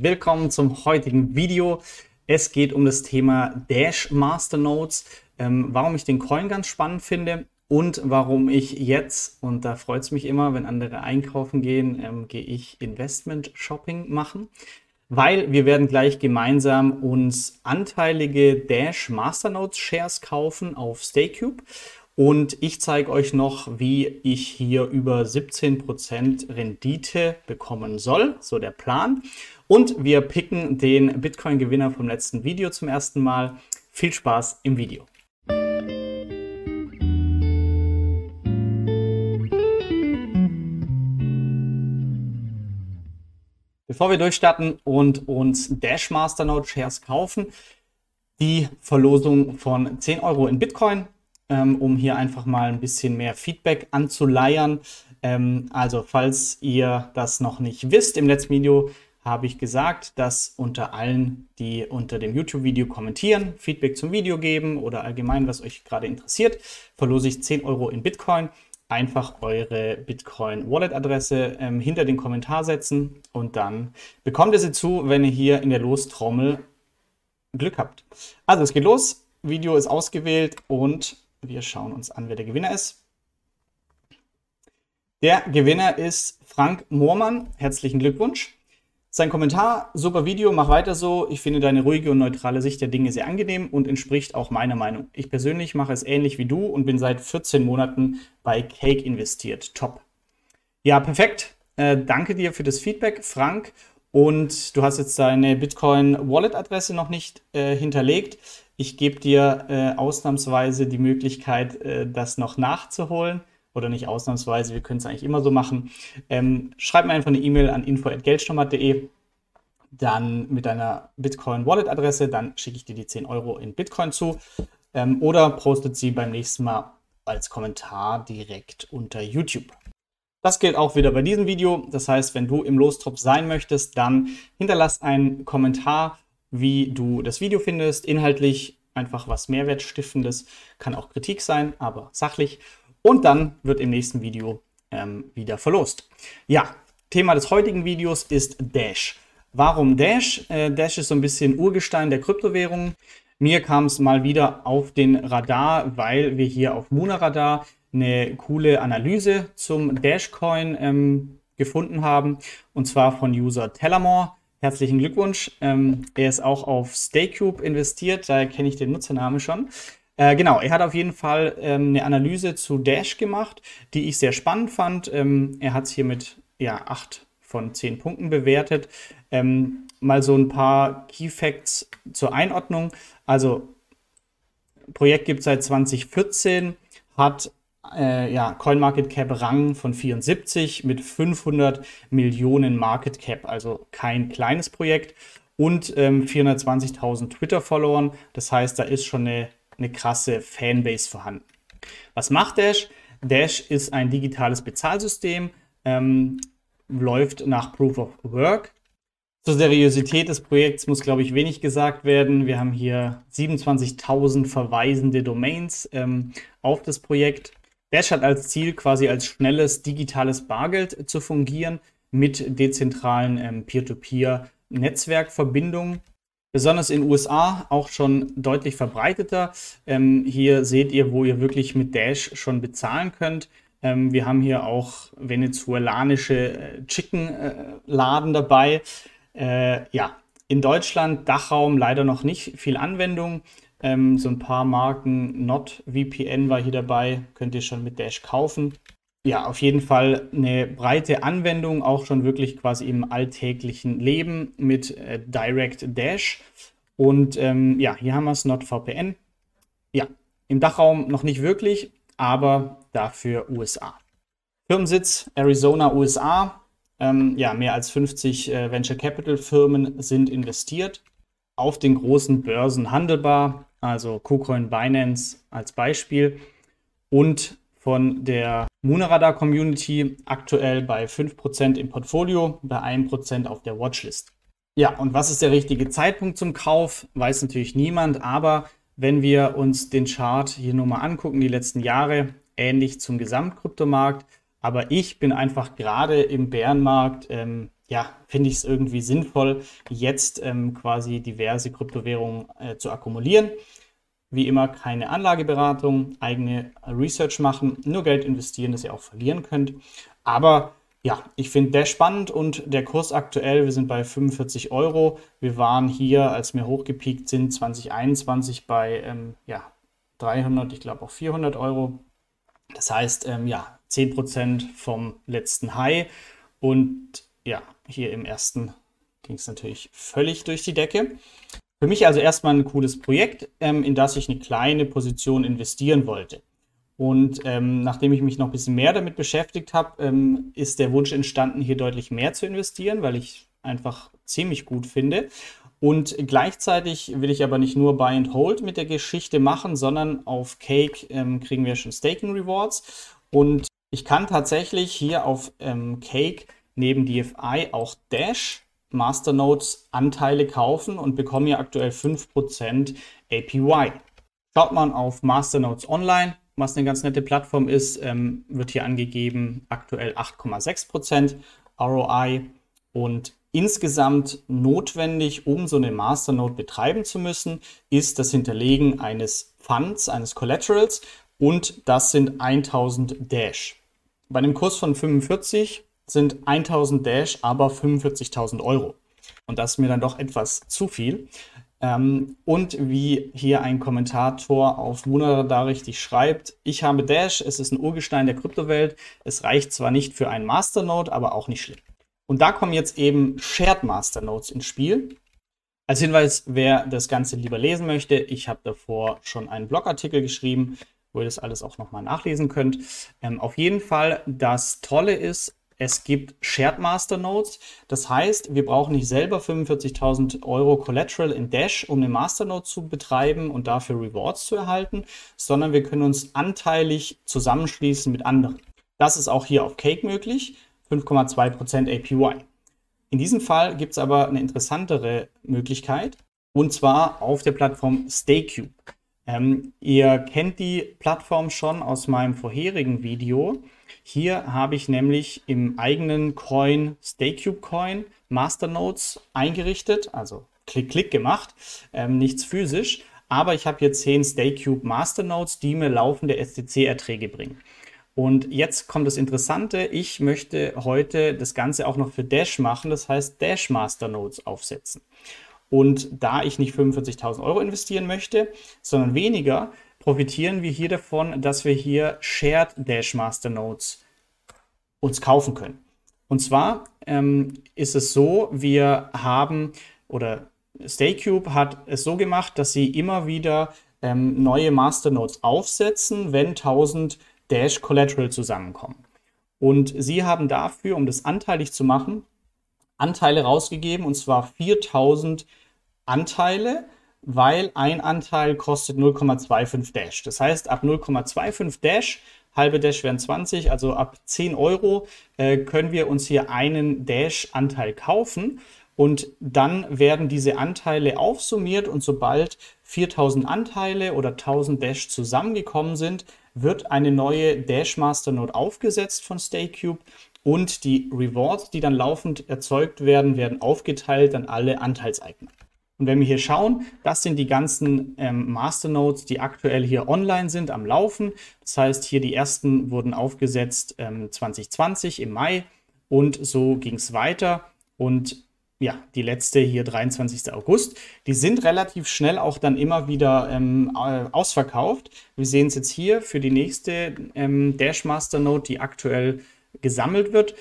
Willkommen zum heutigen Video. Es geht um das Thema Dash Masternodes, ähm, warum ich den Coin ganz spannend finde und warum ich jetzt, und da freut es mich immer, wenn andere einkaufen gehen, ähm, gehe ich Investment Shopping machen, weil wir werden gleich gemeinsam uns anteilige Dash Masternodes Shares kaufen auf StayCube und ich zeige euch noch, wie ich hier über 17% Rendite bekommen soll. So der Plan. Und wir picken den Bitcoin-Gewinner vom letzten Video zum ersten Mal. Viel Spaß im Video. Bevor wir durchstarten und uns Dash Masternode Shares kaufen, die Verlosung von 10 Euro in Bitcoin ähm, um hier einfach mal ein bisschen mehr Feedback anzuleiern. Ähm, also falls ihr das noch nicht wisst, im letzten Video habe ich gesagt, dass unter allen, die unter dem YouTube-Video kommentieren, Feedback zum Video geben oder allgemein, was euch gerade interessiert, verlose ich 10 Euro in Bitcoin. Einfach eure Bitcoin-Wallet-Adresse ähm, hinter den Kommentar setzen und dann bekommt ihr sie zu, wenn ihr hier in der Lostrommel Glück habt. Also es geht los, Video ist ausgewählt und wir schauen uns an, wer der Gewinner ist. Der Gewinner ist Frank Moormann. Herzlichen Glückwunsch. Sein Kommentar, super Video, mach weiter so. Ich finde deine ruhige und neutrale Sicht der Dinge sehr angenehm und entspricht auch meiner Meinung. Ich persönlich mache es ähnlich wie du und bin seit 14 Monaten bei Cake investiert. Top. Ja, perfekt. Äh, danke dir für das Feedback, Frank. Und du hast jetzt deine Bitcoin Wallet Adresse noch nicht äh, hinterlegt. Ich gebe dir äh, ausnahmsweise die Möglichkeit, äh, das noch nachzuholen. Oder nicht ausnahmsweise, wir können es eigentlich immer so machen. Ähm, schreib mir einfach eine E-Mail an info.geldstommer.de, dann mit deiner Bitcoin Wallet Adresse, dann schicke ich dir die 10 Euro in Bitcoin zu. Ähm, oder postet sie beim nächsten Mal als Kommentar direkt unter YouTube. Das gilt auch wieder bei diesem Video. Das heißt, wenn du im Lostop sein möchtest, dann hinterlass einen Kommentar, wie du das Video findest. Inhaltlich einfach was Mehrwertstiftendes, kann auch Kritik sein, aber sachlich. Und dann wird im nächsten Video ähm, wieder verlost. Ja, Thema des heutigen Videos ist Dash. Warum Dash? Äh, Dash ist so ein bisschen Urgestein der Kryptowährungen. Mir kam es mal wieder auf den Radar, weil wir hier auf Muna Radar eine coole Analyse zum Dashcoin ähm, gefunden haben. Und zwar von User Tellamore. Herzlichen Glückwunsch. Ähm, er ist auch auf StayCube investiert, daher kenne ich den Nutzernamen schon. Äh, genau, er hat auf jeden Fall ähm, eine Analyse zu Dash gemacht, die ich sehr spannend fand. Ähm, er hat es hier mit ja, 8 von 10 Punkten bewertet. Ähm, mal so ein paar Key Facts zur Einordnung. Also, Projekt gibt es seit 2014, hat äh, ja, CoinMarketCap Rang von 74 mit 500 Millionen Market Cap, also kein kleines Projekt und ähm, 420.000 Twitter-Followern. Das heißt, da ist schon eine, eine krasse Fanbase vorhanden. Was macht Dash? Dash ist ein digitales Bezahlsystem, ähm, läuft nach Proof of Work. Zur Seriosität des Projekts muss, glaube ich, wenig gesagt werden. Wir haben hier 27.000 verweisende Domains ähm, auf das Projekt. Dash hat als Ziel, quasi als schnelles digitales Bargeld zu fungieren mit dezentralen ähm, Peer-to-Peer-Netzwerkverbindungen. Besonders in USA auch schon deutlich verbreiteter. Ähm, hier seht ihr, wo ihr wirklich mit Dash schon bezahlen könnt. Ähm, wir haben hier auch venezuelanische äh, Chicken-Laden äh, dabei. Äh, ja, in Deutschland, Dachraum leider noch nicht viel Anwendung. Ähm, so ein paar Marken, NotVPN war hier dabei, könnt ihr schon mit Dash kaufen. Ja, auf jeden Fall eine breite Anwendung, auch schon wirklich quasi im alltäglichen Leben mit äh, Direct Dash. Und ähm, ja, hier haben wir es, NotVPN. Ja, im Dachraum noch nicht wirklich, aber dafür USA. Firmensitz Arizona, USA. Ähm, ja, mehr als 50 äh, Venture Capital Firmen sind investiert. Auf den großen Börsen handelbar also KuCoin Binance als Beispiel und von der Moonradar Community aktuell bei 5% im Portfolio, bei 1% auf der Watchlist. Ja, und was ist der richtige Zeitpunkt zum Kauf? Weiß natürlich niemand, aber wenn wir uns den Chart hier nur mal angucken, die letzten Jahre, ähnlich zum Gesamtkryptomarkt, aber ich bin einfach gerade im Bärenmarkt ähm, ja, finde ich es irgendwie sinnvoll, jetzt ähm, quasi diverse Kryptowährungen äh, zu akkumulieren. Wie immer keine Anlageberatung, eigene Research machen, nur Geld investieren, das ihr auch verlieren könnt. Aber ja, ich finde der spannend und der Kurs aktuell, wir sind bei 45 Euro. Wir waren hier, als wir hochgepiekt sind, 2021 bei ähm, ja, 300, ich glaube auch 400 Euro. Das heißt, ähm, ja, 10% vom letzten High. Und ja, hier im ersten ging es natürlich völlig durch die Decke. Für mich also erstmal ein cooles Projekt, ähm, in das ich eine kleine Position investieren wollte. Und ähm, nachdem ich mich noch ein bisschen mehr damit beschäftigt habe, ähm, ist der Wunsch entstanden, hier deutlich mehr zu investieren, weil ich einfach ziemlich gut finde. Und gleichzeitig will ich aber nicht nur Buy and Hold mit der Geschichte machen, sondern auf Cake ähm, kriegen wir schon Staking Rewards. Und ich kann tatsächlich hier auf ähm, Cake neben DFI auch Dash Masternodes Anteile kaufen und bekomme hier aktuell 5% APY. Schaut man auf Masternodes Online, was eine ganz nette Plattform ist, ähm, wird hier angegeben aktuell 8,6% ROI und insgesamt notwendig, um so eine Masternode betreiben zu müssen, ist das Hinterlegen eines Funds, eines Collaterals und das sind 1000 Dash. Bei einem Kurs von 45 sind 1000 Dash aber 45.000 Euro. Und das ist mir dann doch etwas zu viel. Ähm, und wie hier ein Kommentator auf Munadar richtig schreibt, ich habe Dash, es ist ein Urgestein der Kryptowelt. Es reicht zwar nicht für einen Masternode, aber auch nicht schlimm. Und da kommen jetzt eben Shared Masternodes ins Spiel. Als Hinweis, wer das Ganze lieber lesen möchte, ich habe davor schon einen Blogartikel geschrieben, wo ihr das alles auch nochmal nachlesen könnt. Ähm, auf jeden Fall, das Tolle ist, es gibt Shared Master Nodes. Das heißt, wir brauchen nicht selber 45.000 Euro Collateral in Dash, um eine Masternode zu betreiben und dafür Rewards zu erhalten, sondern wir können uns anteilig zusammenschließen mit anderen. Das ist auch hier auf Cake möglich, 5,2% APY. In diesem Fall gibt es aber eine interessantere Möglichkeit, und zwar auf der Plattform StayCube. Ähm, ihr kennt die Plattform schon aus meinem vorherigen Video. Hier habe ich nämlich im eigenen Coin, StayCube Coin, Masternodes eingerichtet, also Klick-Klick gemacht, ähm, nichts physisch. Aber ich habe hier 10 StayCube Masternodes, die mir laufende STC-Erträge bringen. Und jetzt kommt das Interessante. Ich möchte heute das Ganze auch noch für Dash machen, das heißt Dash Masternodes aufsetzen. Und da ich nicht 45.000 Euro investieren möchte, sondern weniger, profitieren wir hier davon, dass wir hier Shared Dash Master Nodes uns kaufen können. Und zwar ähm, ist es so, wir haben oder StayCube hat es so gemacht, dass sie immer wieder ähm, neue Masternodes aufsetzen, wenn 1000 Dash Collateral zusammenkommen. Und sie haben dafür, um das anteilig zu machen, Anteile rausgegeben, und zwar 4000 Anteile weil ein Anteil kostet 0,25 Dash. Das heißt, ab 0,25 Dash, halbe Dash wären 20, also ab 10 Euro äh, können wir uns hier einen Dash-Anteil kaufen. Und dann werden diese Anteile aufsummiert und sobald 4000 Anteile oder 1000 Dash zusammengekommen sind, wird eine neue Dash Master Node aufgesetzt von StayCube und die Rewards, die dann laufend erzeugt werden, werden aufgeteilt an alle Anteilseigner. Und wenn wir hier schauen, das sind die ganzen ähm, Masternodes, die aktuell hier online sind, am Laufen. Das heißt, hier die ersten wurden aufgesetzt ähm, 2020 im Mai und so ging es weiter. Und ja, die letzte hier 23. August. Die sind relativ schnell auch dann immer wieder ähm, ausverkauft. Wir sehen es jetzt hier für die nächste ähm, Dash Master Node, die aktuell gesammelt wird,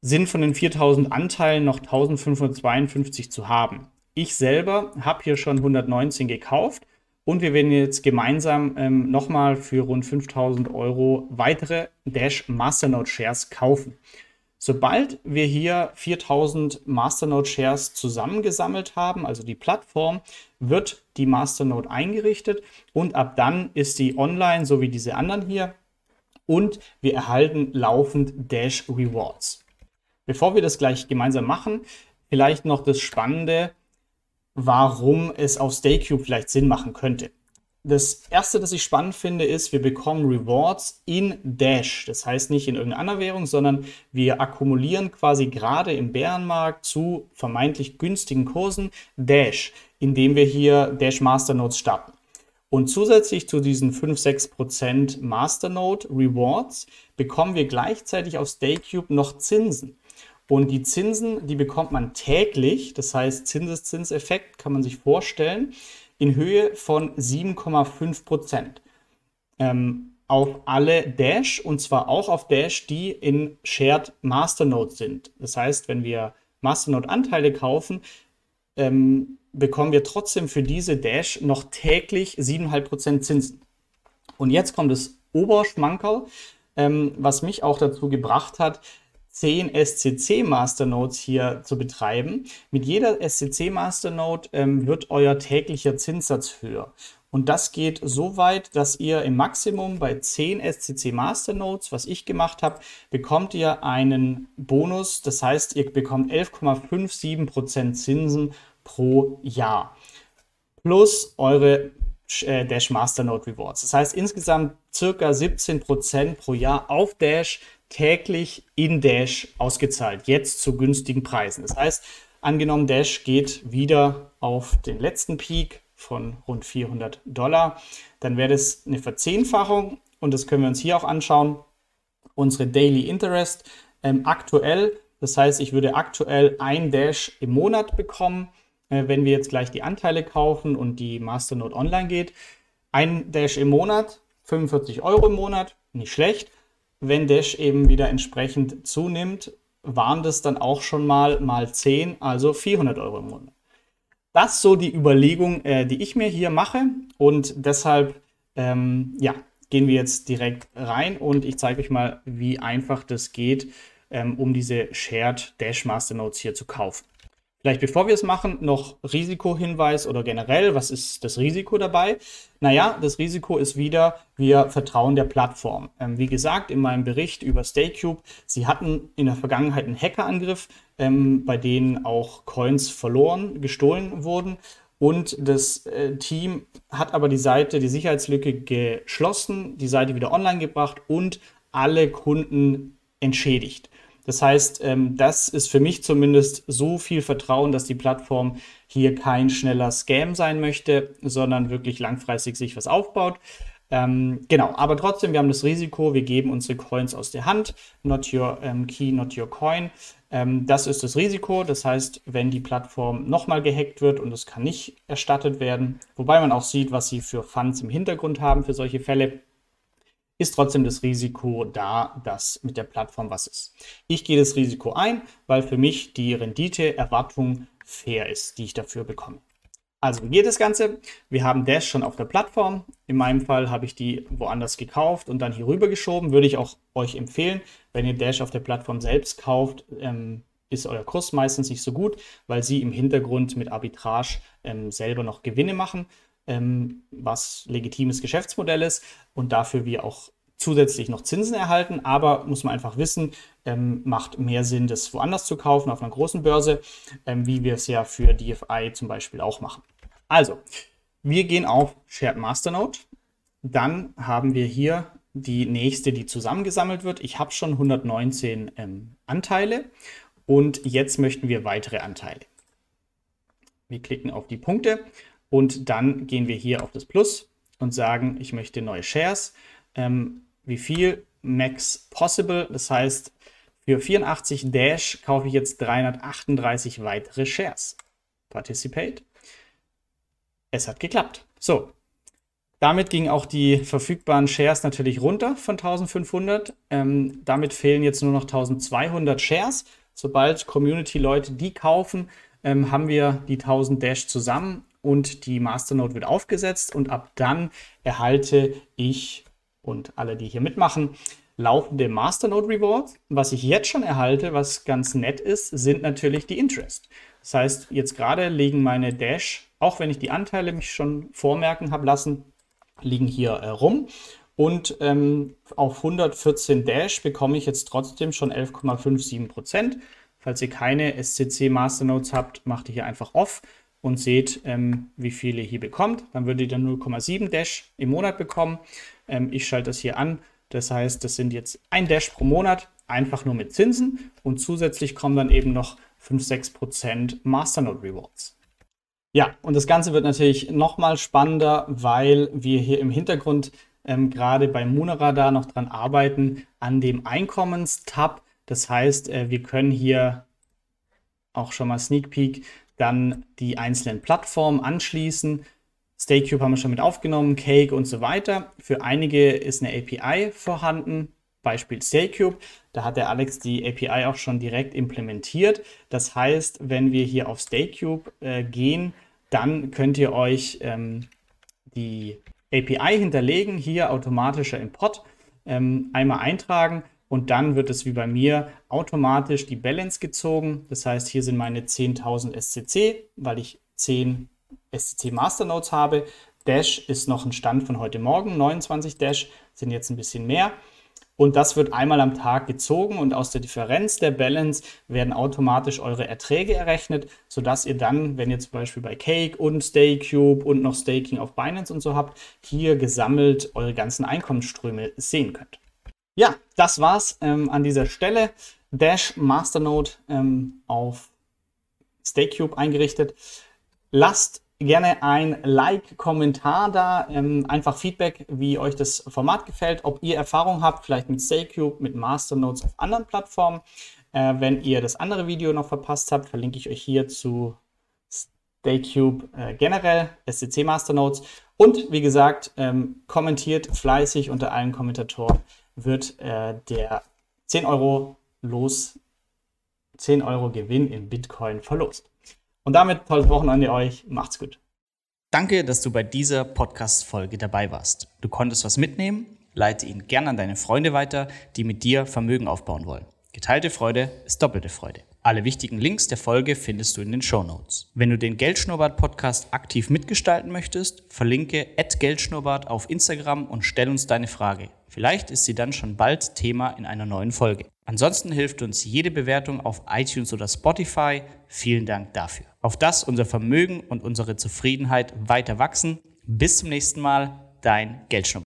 sind von den 4000 Anteilen noch 1552 zu haben. Ich selber habe hier schon 119 gekauft und wir werden jetzt gemeinsam ähm, nochmal für rund 5000 Euro weitere Dash Masternode Shares kaufen. Sobald wir hier 4000 Masternode Shares zusammengesammelt haben, also die Plattform, wird die Masternode eingerichtet und ab dann ist die online, so wie diese anderen hier. Und wir erhalten laufend Dash Rewards. Bevor wir das gleich gemeinsam machen, vielleicht noch das Spannende, warum es auf StayCube vielleicht Sinn machen könnte. das erste, das ich spannend finde, ist, wir bekommen Rewards in Dash. Das heißt nicht in irgendeiner Währung, sondern wir akkumulieren quasi gerade im Bärenmarkt zu vermeintlich günstigen Kursen Dash, indem wir hier Dash Masternodes starten. Und zusätzlich zu diesen 5-6% Masternode Rewards bekommen wir gleichzeitig auf StakeCube noch Zinsen. Und die Zinsen, die bekommt man täglich, das heißt Zinseszinseffekt kann man sich vorstellen, in Höhe von 7,5% ähm, auf alle Dash und zwar auch auf Dash, die in Shared Masternode sind. Das heißt, wenn wir Masternode-Anteile kaufen, ähm, bekommen wir trotzdem für diese Dash noch täglich 7,5% Zinsen. Und jetzt kommt das Oberschmankerl, ähm, was mich auch dazu gebracht hat, 10 SCC Masternodes hier zu betreiben. Mit jeder SCC Masternode ähm, wird euer täglicher Zinssatz höher. Und das geht so weit, dass ihr im Maximum bei 10 SCC Masternodes, was ich gemacht habe, bekommt ihr einen Bonus. Das heißt, ihr bekommt 11,57% Zinsen pro Jahr. Plus eure äh, Dash Masternode Rewards. Das heißt insgesamt circa 17% pro Jahr auf Dash täglich in Dash ausgezahlt, jetzt zu günstigen Preisen. Das heißt, angenommen, Dash geht wieder auf den letzten Peak von rund 400 Dollar, dann wäre das eine Verzehnfachung und das können wir uns hier auch anschauen. Unsere Daily Interest ähm, aktuell, das heißt, ich würde aktuell ein Dash im Monat bekommen, äh, wenn wir jetzt gleich die Anteile kaufen und die Masternode online geht. Ein Dash im Monat, 45 Euro im Monat, nicht schlecht wenn Dash eben wieder entsprechend zunimmt, waren das dann auch schon mal mal 10, also 400 Euro im Monat. Das ist so die Überlegung, äh, die ich mir hier mache und deshalb ähm, ja, gehen wir jetzt direkt rein und ich zeige euch mal, wie einfach das geht, ähm, um diese Shared Dash Master Notes hier zu kaufen. Vielleicht bevor wir es machen, noch Risikohinweis oder generell, was ist das Risiko dabei? Naja, das Risiko ist wieder, wir vertrauen der Plattform. Ähm, wie gesagt, in meinem Bericht über StayCube, sie hatten in der Vergangenheit einen Hackerangriff, ähm, bei denen auch Coins verloren, gestohlen wurden. Und das äh, Team hat aber die Seite, die Sicherheitslücke geschlossen, die Seite wieder online gebracht und alle Kunden entschädigt. Das heißt, ähm, das ist für mich zumindest so viel Vertrauen, dass die Plattform hier kein schneller Scam sein möchte, sondern wirklich langfristig sich was aufbaut. Ähm, genau, aber trotzdem, wir haben das Risiko, wir geben unsere Coins aus der Hand. Not your ähm, key, not your coin. Ähm, das ist das Risiko. Das heißt, wenn die Plattform nochmal gehackt wird und es kann nicht erstattet werden, wobei man auch sieht, was sie für Funds im Hintergrund haben für solche Fälle, ist trotzdem das Risiko da, dass mit der Plattform was ist. Ich gehe das Risiko ein, weil für mich die Rendite-Erwartung fair ist, die ich dafür bekomme. Also wie geht das Ganze? Wir haben Dash schon auf der Plattform. In meinem Fall habe ich die woanders gekauft und dann hier rüber geschoben. Würde ich auch euch empfehlen, wenn ihr Dash auf der Plattform selbst kauft, ähm, ist euer Kurs meistens nicht so gut, weil sie im Hintergrund mit Arbitrage ähm, selber noch Gewinne machen ähm, was legitimes Geschäftsmodell ist und dafür wir auch zusätzlich noch Zinsen erhalten. Aber muss man einfach wissen, ähm, macht mehr Sinn, das woanders zu kaufen, auf einer großen Börse, ähm, wie wir es ja für DFI zum Beispiel auch machen. Also, wir gehen auf Shared Masternode. Dann haben wir hier die nächste, die zusammengesammelt wird. Ich habe schon 119 ähm, Anteile und jetzt möchten wir weitere Anteile. Wir klicken auf die Punkte und dann gehen wir hier auf das Plus und sagen, ich möchte neue Shares. Ähm, wie viel? Max Possible. Das heißt, für 84 Dash kaufe ich jetzt 338 weitere Shares. Participate. Es hat geklappt. So. Damit gingen auch die verfügbaren Shares natürlich runter von 1500. Ähm, damit fehlen jetzt nur noch 1200 Shares. Sobald Community-Leute die kaufen, ähm, haben wir die 1000 Dash zusammen und die Masternode wird aufgesetzt und ab dann erhalte ich und alle, die hier mitmachen, laufende Masternode Rewards. Was ich jetzt schon erhalte, was ganz nett ist, sind natürlich die Interest. Das heißt, jetzt gerade liegen meine Dash, auch wenn ich die Anteile mich schon vormerken habe lassen, liegen hier äh, rum. Und ähm, auf 114 Dash bekomme ich jetzt trotzdem schon 11,57 Prozent. Falls ihr keine SCC Masternodes habt, macht ihr hier einfach off und seht, ähm, wie viel ihr hier bekommt. Dann würdet ihr dann 0,7 Dash im Monat bekommen. Ähm, ich schalte das hier an. Das heißt, das sind jetzt ein Dash pro Monat, einfach nur mit Zinsen. Und zusätzlich kommen dann eben noch 5-6% Masternode Rewards. Ja, und das Ganze wird natürlich nochmal spannender, weil wir hier im Hintergrund ähm, gerade bei Munaradar noch dran arbeiten an dem Einkommenstab. Das heißt, äh, wir können hier auch schon mal Sneak Peek dann die einzelnen Plattformen anschließen. StayCube haben wir schon mit aufgenommen, Cake und so weiter. Für einige ist eine API vorhanden, Beispiel StayCube. Da hat der Alex die API auch schon direkt implementiert. Das heißt, wenn wir hier auf StayCube äh, gehen, dann könnt ihr euch ähm, die API hinterlegen, hier automatischer Import, ähm, einmal eintragen und dann wird es wie bei mir automatisch die Balance gezogen. Das heißt, hier sind meine 10.000 SCC, weil ich 10 SCC Masternodes habe. Dash ist noch ein Stand von heute Morgen, 29 Dash sind jetzt ein bisschen mehr. Und das wird einmal am Tag gezogen und aus der Differenz der Balance werden automatisch eure Erträge errechnet, sodass ihr dann, wenn ihr zum Beispiel bei Cake und StayCube und noch Staking auf Binance und so habt, hier gesammelt eure ganzen Einkommensströme sehen könnt. Ja, das war's ähm, an dieser Stelle. Dash Masternode ähm, auf StayCube eingerichtet. Lasst gerne ein Like, Kommentar da, ähm, einfach Feedback, wie euch das Format gefällt, ob ihr Erfahrung habt, vielleicht mit StayCube, mit Masternodes auf anderen Plattformen. Äh, wenn ihr das andere Video noch verpasst habt, verlinke ich euch hier zu StayCube äh, generell, SCC Masternodes. Und wie gesagt, ähm, kommentiert fleißig unter allen Kommentatoren, wird äh, der 10 Euro los, 10 Euro Gewinn in Bitcoin verlost. Und damit tolles Wochenende euch. Macht's gut. Danke, dass du bei dieser Podcast-Folge dabei warst. Du konntest was mitnehmen? Leite ihn gern an deine Freunde weiter, die mit dir Vermögen aufbauen wollen. Geteilte Freude ist doppelte Freude. Alle wichtigen Links der Folge findest du in den Show Notes. Wenn du den Geldschnurrbart-Podcast aktiv mitgestalten möchtest, verlinke Geldschnurrbart auf Instagram und stell uns deine Frage. Vielleicht ist sie dann schon bald Thema in einer neuen Folge. Ansonsten hilft uns jede Bewertung auf iTunes oder Spotify. Vielen Dank dafür. Auf das unser Vermögen und unsere Zufriedenheit weiter wachsen. Bis zum nächsten Mal, dein Geldschnurrbart.